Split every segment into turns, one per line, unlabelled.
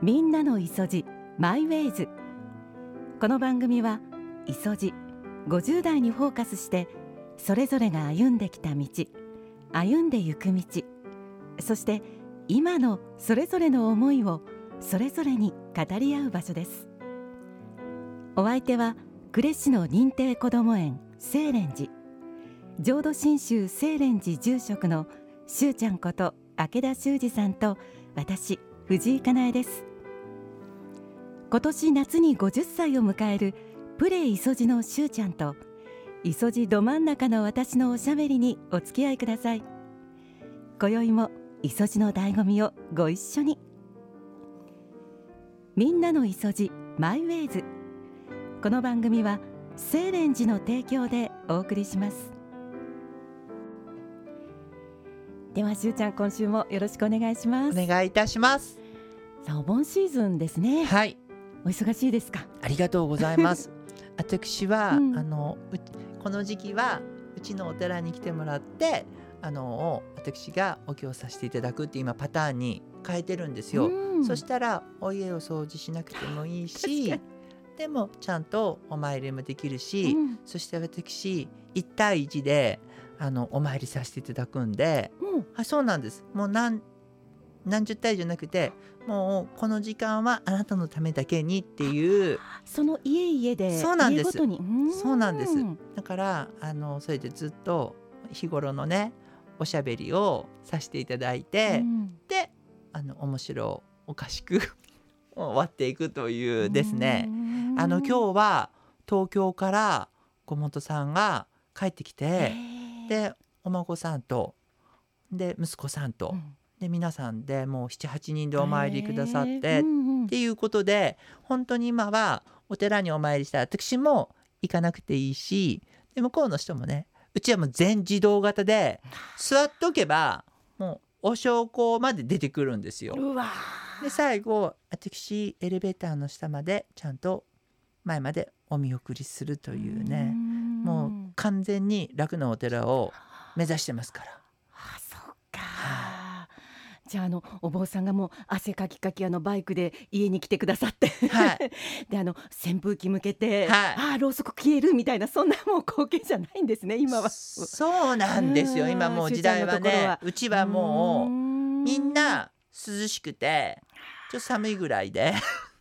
みんなのいそじマイウェイズ。この番組はいそじ50代にフォーカスしてそれぞれが歩んできた道歩んでゆく道そして今のそれぞれの思いをそれぞれに語り合う場所です。お相手は呉市の認定こども園清蓮寺。浄土真宗清蓮寺住職のしゅうちゃんこと明田修二さんと私藤井かなえです。今年夏に50歳を迎えるプレイ磯路のしゅうちゃんと磯路ど真ん中の私のおしゃべりにお付き合いください。今宵も磯路の醍醐味をご一緒に。みんなの磯路マイウェイズ。この番組は清蓮寺の提供でお送りします。ではしゅうちゃん今週もよろしくお願いします。
お願いいたします。
さあお盆シーズンですね。
はい
お忙しいですか？
ありがとうございます。私は、
うん。
あのうこの時期はうちのお寺に来てもらってあの私がお経をさせていただくって今パターンに変えてるんですよ、
うん。
そしたらお家を掃除しなくてもいいし
確
でもちゃんとお参りもできるし、
うん。
そして私1対1であのお参りさせていただくんで
うん。
あそうなんです。もう何何十体じゃなくてもうこの時間はあなたのためだけにっていう。
その家々で
そうなんです。そうなんです。だからあのそれでずっと日頃のねおしゃべりをさせていただいて、
うん。
であの面白おかしく 終わっていくというですね。あの今日は東京から小本さんが帰ってきてでお孫さんとで息子さんと、で皆さんでもう78人でお参りくださって、っていうことで本当に今はお寺にお参りしたら私も行かなくていいしで向こうの人もねうちはもう全自動型で座っとけばもうお焼香まで出てくるんですよ。で最後私エレベーターの下までちゃんと前までお見送りするというねもう完全に楽なお寺を目指してますから。
じゃああのお坊さんがもう汗かきかきあのバイクで家に来てくださって、
はい。
であの扇風機向けて、
はい。
ああろうそく消えるみたいなそんなもう光景じゃないんですね今は。
そうなんですよ。
うん。
今もう時代はねうちはもうみ
み
んな涼しくてちょっと寒いぐらいで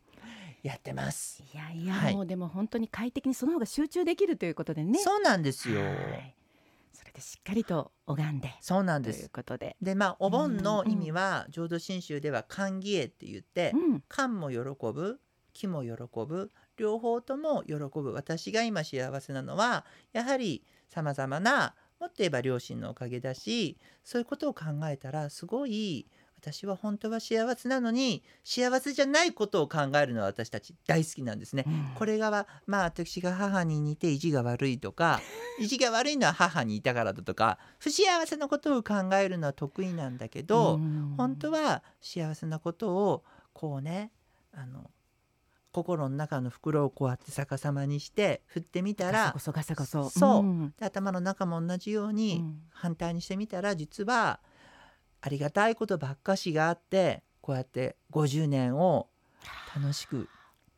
やってます。
いやいや、
はい。
もうでも本当に快適にその方が集中できるということでね。
そうなんですよ。
はいそれでしっかりと拝んで
そうなん
という
です。
ことで。
でまあお盆の意味は浄土真宗では寒義絵って言って
うん
寒も喜ぶ木も喜ぶ両方とも喜ぶ私が今幸せなのはやはりさまざまなもっと言えば両親のおかげだしそういうことを考えたらすごい私は本当は幸せなのに幸せじゃないことを考えるのは私たち大好きなんですね。
うん。
これがはまあ私が母に似て意地が悪いとか 意地が悪いのは母にいたからだとか不幸せなことを考えるのは得意なんだけど、
うん。
本当は幸せなことをこうねあの心の中の袋をこうやって逆さまにして振ってみたらそう。ん。で頭の中も同じよう
う
に
ん。
反対にしてみたら実はありがたいことばっかしがあってこうやって50年を楽しく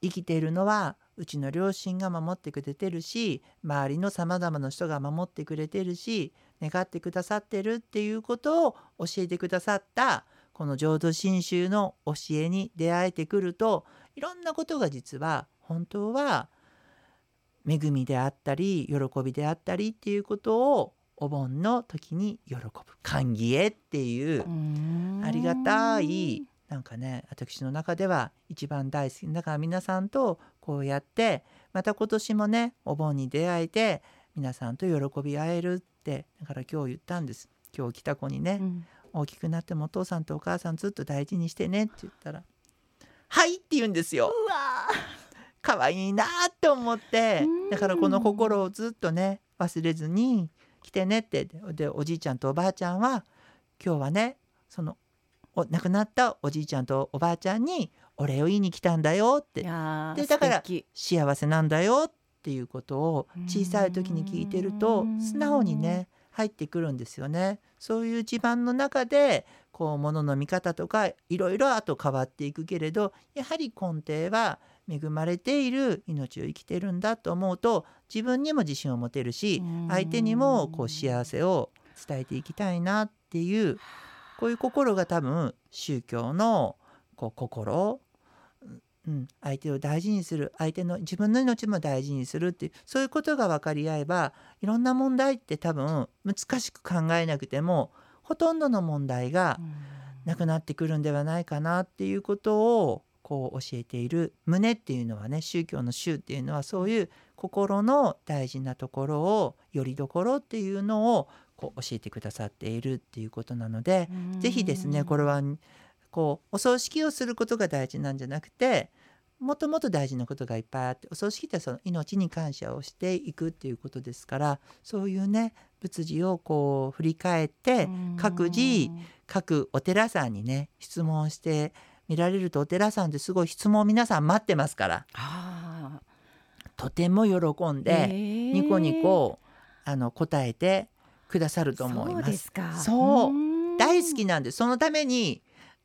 生きているのはうちの両親が守ってくれてるし周りのさまざまな人が守ってくれてるし願ってくださってるっていうことを教えてくださったこの浄土真宗の教えに出会えてくるといろんなことが実は本当は恵みであったり喜びであったりっていうことをお盆の時に喜ぶ。歓喜へっていう
うん。
ありがたいなんかね私の中では一番大好きだから皆さんとこうやってまた今年もねお盆に出会えて皆さんと喜び合えるってだから今日言ったんです。今日来た子にね、
うん。
大きくなってもお父さんとお母さんずっと大事にしてねって言ったら「はい」って言うんですよ。
うわ
可愛いなって思って
うん。
だからこの心をずっとね忘れずに来てねって。ででおじいちゃんとおばあちゃんは今日はねそのお亡くなったおじいちゃんとおばあちゃんにお礼を言いに来たんだよって。でだから幸せなんだよっていうことを小さい時に聞いてると
うん
素直にね入ってくるんですよね。そういう地盤の中でこう物の見方とかいろいろあと変わっていくけれどやはり根底は恵まれている命を生きてるんだと思うと自分にも自信を持てるし相手にもこう幸せを伝えていきたいなっていうこういう心が多分宗教のこう心、うん、相手を大事にする相手の自分の命も大事にするっていうそういうことが分かり合えばいろんな問題って多分難しく考えなくてもほとんどの問題がなくなってくるんではないかなっていうことをこう教えている胸っていうのはね宗教の宗っていうのはそういう心の大事なところをよりどころっていうのをこう教えてくださっているっていうことなので是非ですねこれはこうお葬式をすることが大事なんじゃなくてもっともっと大事なことがいっぱいあってお葬式ってその命に感謝をしていくっていうことですからそういうね仏事をこう振り返って各自各お寺さんにね質問して見られるとお寺さんってすごい質問皆さん待ってますから。とても喜んでニコニコあの答えてくださると思います。そう大好きなんですそのために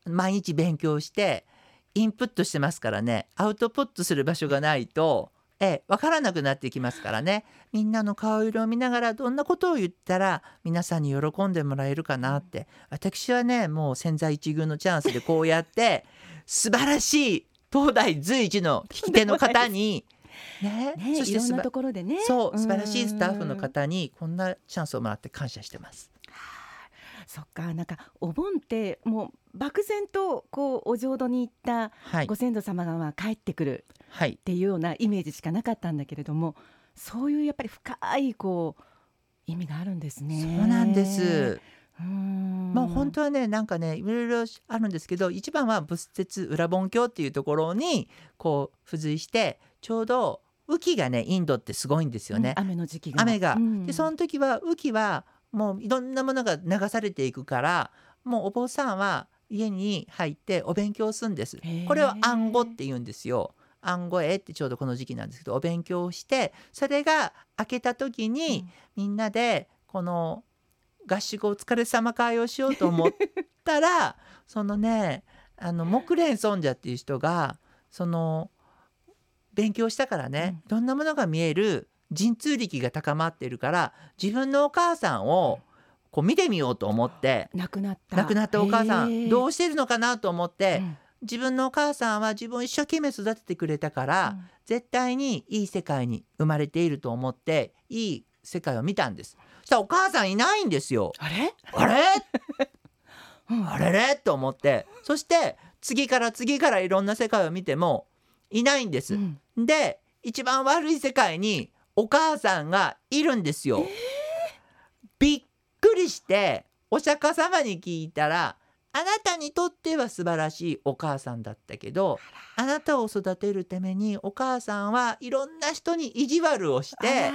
毎日勉強してインプットしてますからね。アウトプットする場所がないとえ分からなくなってきますからね。みんなの顔色を見ながらどんなことを言ったら皆さんに喜んでもらえるかなって。私はねもう千載一遇のチャンスでこうやって 素晴らしい東大随一の聞き手の方に
ね、ね、そしていろんなところでね。
そう素晴らしいスタッフの方にこんなチャンスをもらって感謝してます。
そっかなんかお盆ってもう漠然とこうお浄土に行ったご先祖様がまあ帰ってくるっていうようなイメージしかなかったんだけれども、はい、そういうやっぱり深いこう意味があるんですね。
そうなんですまあ本当はねなんかねいろいろあるんですけど一番は仏説裏本教っていうところにこう付随してちょうど雨季がねインドってすごいんですよね。
うん、雨の時期が
雨が、うん、でその時は雨季はもういろんなものが流されていくからもうお坊さんは家に入ってお勉強するんです。これを暗号って言うんですよ。暗号絵ってちょうどこの時期なんですけどお勉強してそれが明けた時に、みんなでこの合宿お疲れ様会をしようと思ったら そのねあの木蓮尊者っていう人がその勉強したからね、いろんなものが見える神通力が高まってるから自分のお母さんをこう見てみようと思って
亡くなった。
亡くなったお母さんどうしてるのかなと思って、うん、自分のお母さんは自分を一生懸命育ててくれたから、うん、絶対にいい世界に生まれていると思っていい世界を見たんです。そしたらお母さんいないんですよ。
あれ？
あれ？あれれ？と思ってそして次から次からいろんな世界を見てもいないんです。うん、で一番悪い世界にお母さんがいるんですよ。えー、びっくりしてお釈迦様に聞いたらあなたにとっては素晴らしいお母さんだったけどあなたを育てるためにお母さんはいろんな人に意地悪をして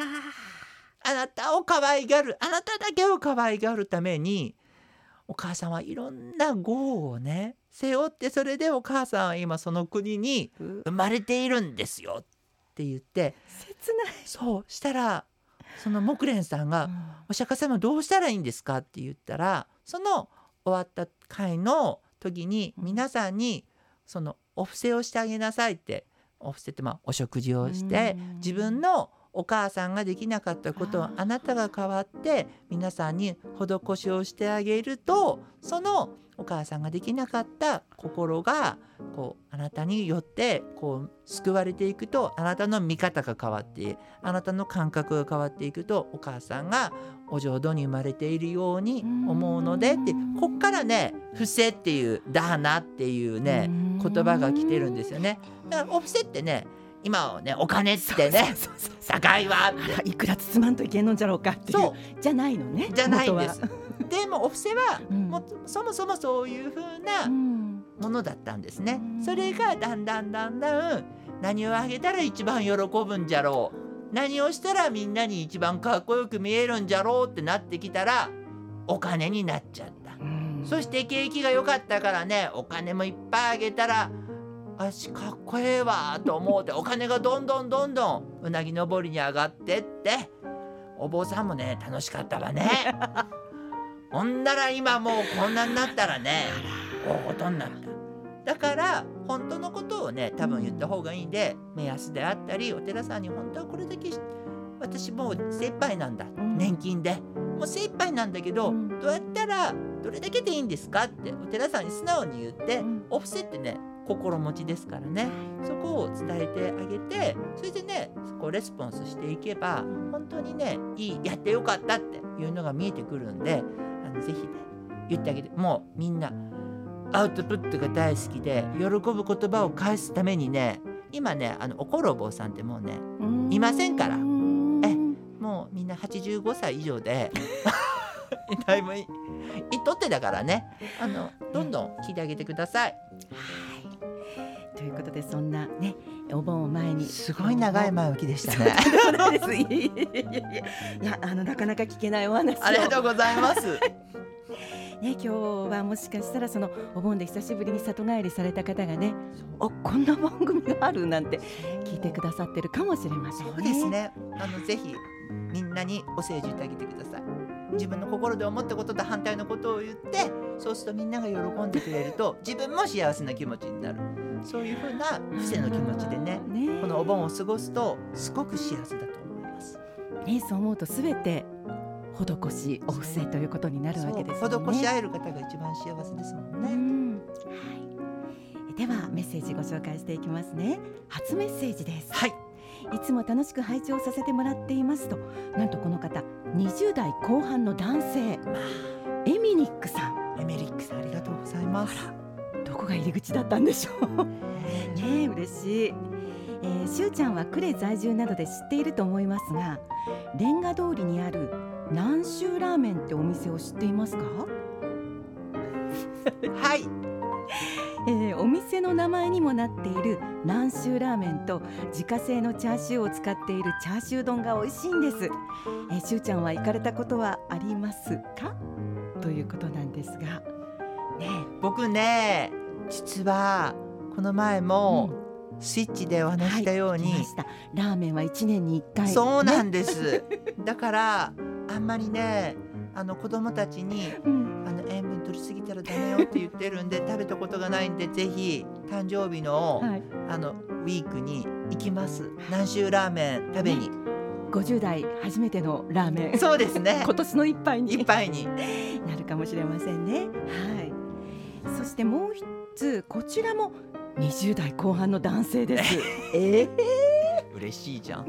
あなたを可愛がるあなただけを可愛がるためにお母さんはいろんな業をね背負ってそれでお母さんは今その国に生まれているんですよって言って
切ない。
そうしたらその木蓮さんが、うん、お釈迦様どうしたらいいんですか?」って言ったらその終わった会の時に皆さんにそのお布施をしてあげなさいってお布施ってまあお食事をして自分のお母さんができなかったことをあなたが代わって皆さんに施しをしてあげるとそのお母さんができなかった心がこうあなたによってこう救われていくとあなたの見方が変わってあなたの感覚が変わっていくとお母さんがお浄土に生まれているように思うのでってこっからね「伏せ」っていう「だな」っていうね言葉が来てるんですよね。だからお布施ってね今はねお金ってね高いわ
いくら包まんといけんのじゃろうかっていう。じゃないのね
じゃないんです。でもお布施は、うん、もそもそもそういうふうなものだったんですね、うん、それがだんだんだんだん何をあげたら一番喜ぶんじゃろう。何をしたらみんなに一番かっこよく見えるんじゃろうってなってきたらお金になっちゃった、うん、そして景気が良かったからねお金もいっぱいあげたらあしかっこええわと思うてお金がどんどんどんどんうなぎ登りに上がってって。お坊さんもね楽しかったわね。ほんなら今もうこんなになったらね大事になった。だから本当のことをね多分言った方がいいんで、目安であったりお寺さんに本当はこれだけし私もう精一杯なんだ、
ん。
年金で。もう精一杯なんだけど、
うん。
どうやったらどれだけでいいんですかってお寺さんに素直に言って、
うん。
お布施ってね心持ちですからね。そこを伝えてあげてそれでねそこをレスポンスしていけば本当にねいいやってよかったっていうのが見えてくるんであのぜひね言ってあげてもうみんなアウトプットが大好きで喜ぶ言葉を返すためにね今ねあのおころぼうさんってもうねいませんから。
うん。
えもうみんな85歳以上で だいぶいいいとってだからね。あのどんどん聞いてあげてください。
ということでそんなねお盆を前に
すごい長い前置きでしたね。
いやあのなかなか聞けないお話を
ありがとうございます。
ね今日はもしかしたらそのお盆で久しぶりに里帰りされた方がね、おこんな番組があるなんて聞いてくださってるかもしれませんね。
そうです。ね。あのぜひみんなにお世辞言ってあげてください。自分の心で思ったことと反対のことを言って、そうするとみんなが喜んでくれると自分も幸せな気持ちになる。そういうふうな伏せの気持ちでね、
ね
このお盆を過ごすとすごく幸せだと思います。
ねそう思うとすべて施しお布施ということになるわけですよね。
施し合える方が一番幸せですもんね。
うんはい。ではメッセージご紹介していきますね。初メッセージです。
はい。
いつも楽しく拝聴させてもらっていますと、なんとこの方20代後半の男性エミニックさん。
エメリックさんありがとうございます。
どこが入り口だったんでしょう。ねえ嬉しい。えー、しゅうちゃんは呉在住などで知っていると思いますが、レンガ通りにある南州ラーメンってお店を知っていますか？
はい。
えーお店の名前にもなっている南州ラーメンと自家製のチャーシューを使っているチャーシュー丼が美味しいんです。えー、しゅうちゃんは行かれたことはありますか？ということなんですが、ね
僕ね、実はこの前もスイッチでお話ししたように、
はいラーメンは一年に一回、ね
そうなんです。だからあんまりね、あの子供たちに
うん。
あの塩分取りすぎたらダメよって言ってるんで食べたことがないんでぜひ誕生日の、
はい、
あのウィークに行きます。南州ラーメン食べに。
50代初めてのラーメン。
そうですね。
今年の一杯に
いっぱいに。
なるかもしれませんね。はい。そしてもう一つこちらも20代後半の男性です。えー？
嬉しいじゃん。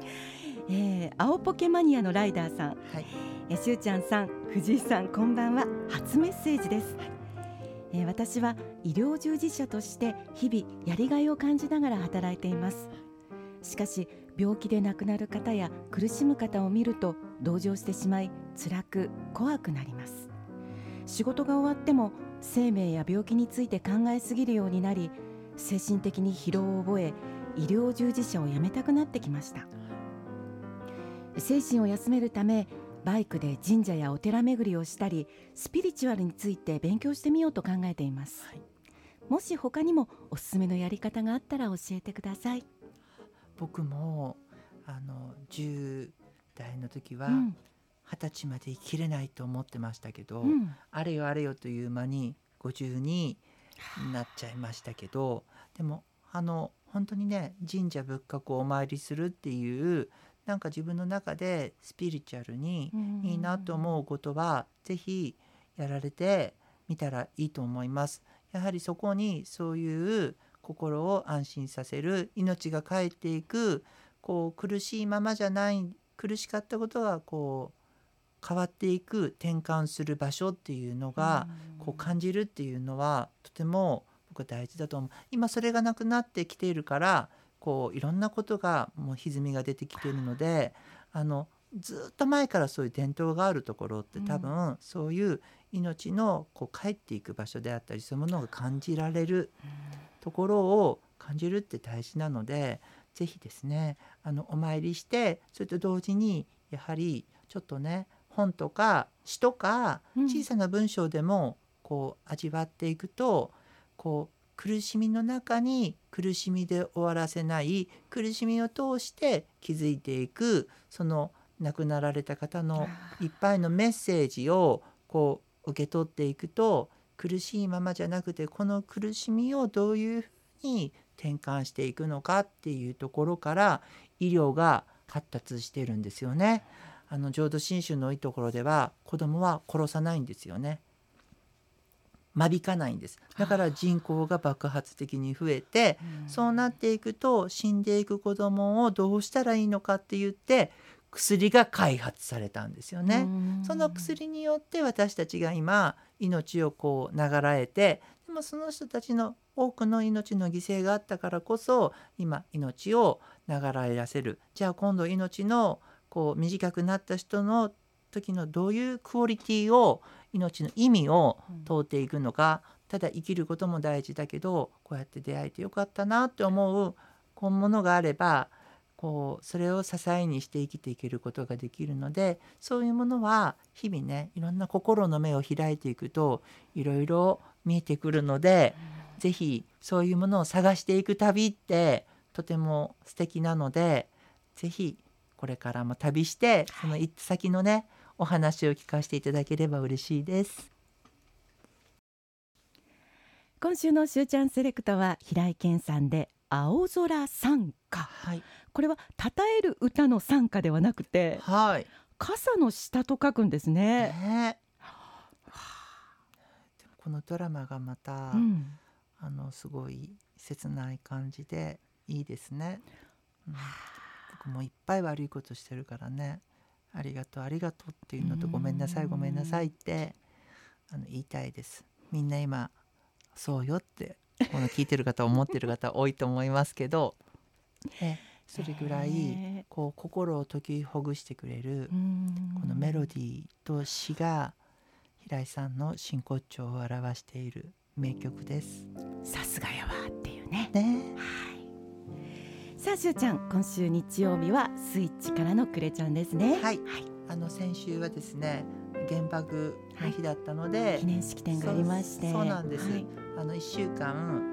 えー青ポケマニアのライダーさん、
はい。
えーしゅうちゃんさん、藤井さん、こんばんは。初メッセージです。えー私は医療従事者として日々やりがいを感じながら働いています。しかし病気で亡くなる方や苦しむ方を見ると同情してしまい辛く怖くなります。仕事が終わっても生命や病気について考えすぎるようになり精神的に疲労を覚え医療従事者を辞めたくなってきました。精神を休めるためバイクで神社やお寺巡りをしたりスピリチュアルについて勉強してみようと考えています、
はい。
もし他にもおすすめのやり方があったら教えてください、
僕もあの10代の時は
うん。
二十歳まで生きれないと思ってましたけど、
うん。
あれよあれよという間に50になっちゃいましたけどでもあの本当にね神社仏閣をお参りするっていうなんか自分の中でスピリチュアルに
うん。
いいなと思うことはぜひやられてみたらいいと思います。やはりそこにそういう心を安心させる命が帰っていくこう苦しいままじゃない苦しかったことがこう変わっていく転換する場所っていうのが、こう感じるっていうのはとても僕は大事だと思う。今それがなくなってきているからこういろんなことがもう歪みが出てきているのであのずっと前からそういう伝統があるところって多分、そういう命のこう帰っていく場所であったりそういうものが感じられるところを感じるって大事なのでぜひですねあのお参りしてそれと同時にやはりちょっとね本とか詩とか
うん。
小さな文章でもこう味わっていくとこう苦しみの中に苦しみで終わらせない苦しみを通して気づいていくその亡くなられた方のいっぱいのメッセージをこう受け取っていくと苦しいままじゃなくてこの苦しみをどういうふうに転換していくのかっていうところから医療が発達してるんですよね。あの浄土真宗のいいところでは子供は殺さないんですよね。間引かないんですだから人口が爆発的に増えて、そうなっていくと死んでいく子供をどうしたらいいのかって言って薬が開発されたんですよね。その薬によって私たちが今命をこう流らえてでもその人たちの多くの命の犠牲があったからこそ今命を流らえらせる。じゃあ今度命のこう短くなった人の時のどういうクオリティを命の意味を問うていくのか、ただ生きることも大事だけどこうやって出会えてよかったなって思うこうものがあればこうそれを支えにして生きていけることができるのでそういうものは日々ねいろんな心の目を開いていくといろいろ見えてくるので、うん、ぜひそういうものを探していく旅ってとても素敵なのでぜひこれからも旅してその行った先のねお話を聞かせていただければ嬉しいです。
今週のしゅうちゃんセレクトは平井堅さんで青空賛歌、
はい、
これは称える歌の賛歌ではなくて、
はい、
傘の下と書くんですね。
ね。このドラマがまた、うん、あのすごい切ない感じでいいですね。うん、僕もいっぱい悪いことしてるからね。ありがとうありがとうっていうのとごめんなさいごめんなさいってあの言いたいです。みんな今そうよってこの聞いてる方思ってる方多いと思いますけど、ね、それぐらいこう心を解きほぐしてくれるこのメロディーと詩が平井さんの真骨頂を表している名曲です。
さすがやわっていうね。
ね
はい。さあしゅうちゃん今週日曜日はスイッチからのくれちゃんですね。
はい。はい、あの先週はですね原爆の日だったので、はい、
記念式典がありまして
そうなんです。はいあの1週間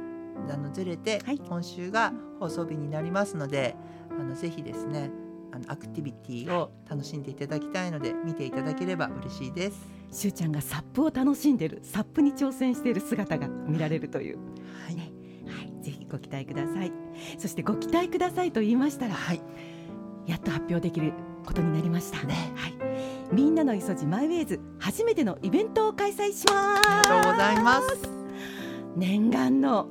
あのずれて、はい、今週が放送日になりますのであのぜひですねあのアクティビティを楽しんでいただきたいので見ていただければ嬉しいです。
しゅうちゃんがサップを楽しんでいるサップに挑戦している姿が見られるという、
はい、ね、
はい、ぜひご期待ください。そしてご期待くださいと言いましたら、
はい、
やっと発表できることになりました、
ね、
はい、みんなの磯路マイウェイズ初めてのイベントを開催します。
ありがとうございます。
念願の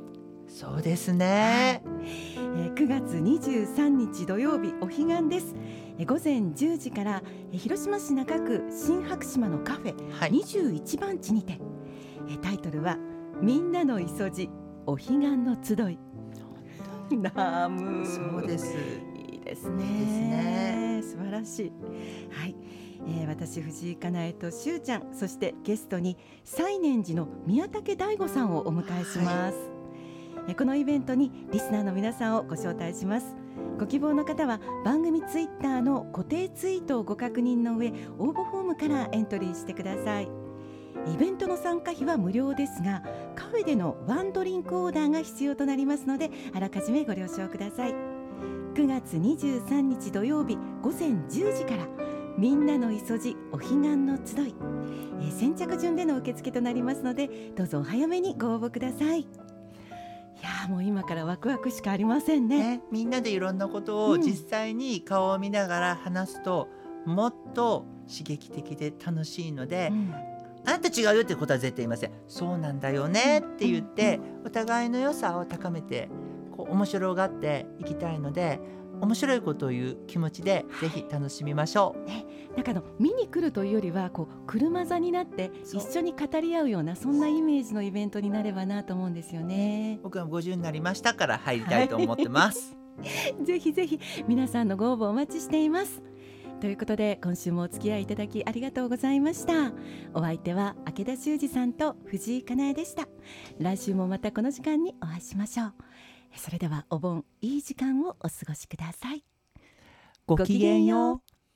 そうですね、
えー、9月23日土曜日お彼岸です。午前10時から広島市中区新白島のカフェ、はい、21番地にて。タイトルはみんなの磯路お彼岸の集い。ナム
そうです。
いいですね。素晴らしい。はい。えー、私藤井かなえとしゅうちゃんそしてゲストに西念寺の宮武大吾さんをお迎えします、はい、このイベントにリスナーの皆さんをご招待します。ご希望の方は番組ツイッターの固定ツイートをご確認の上応募フォームからエントリーしてください。イベントの参加費は無料ですがカフェでのワンドリンクオーダーが必要となりますのであらかじめご了承ください。9月23日土曜日午前10時からみんなの磯路お彼岸の集い、えー、先着順での受付となりますのでどうぞお早めにご応募ください。いやもう今からワクワクしかありませんね、ね、
みんなでいろんなことを実際に顔を見ながら話すと、うん、もっと刺激的で楽しいので、うん、あなた違うよってことは絶対言いません。そうなんだよねって言って、お互いの良さを高めてこう面白がっていきたいので面白いことを言う気持ちでぜひ楽しみましょう。
ね、なんかの見に来るというよりはこう車座になって一緒に語り合うようなそんなイメージのイベントになればなと思うんですよね。
僕は50になりましたから入りたいと思ってます。
はい、ぜひぜひ皆さんのご応募お待ちしています。ということで今週もお付き合いいただきありがとうございました。お相手は明田修二さんと藤井かなえでした。来週もまたこの時間にお会いしましょう。それではお盆いい時間をお過ごしください。
ごきげんよう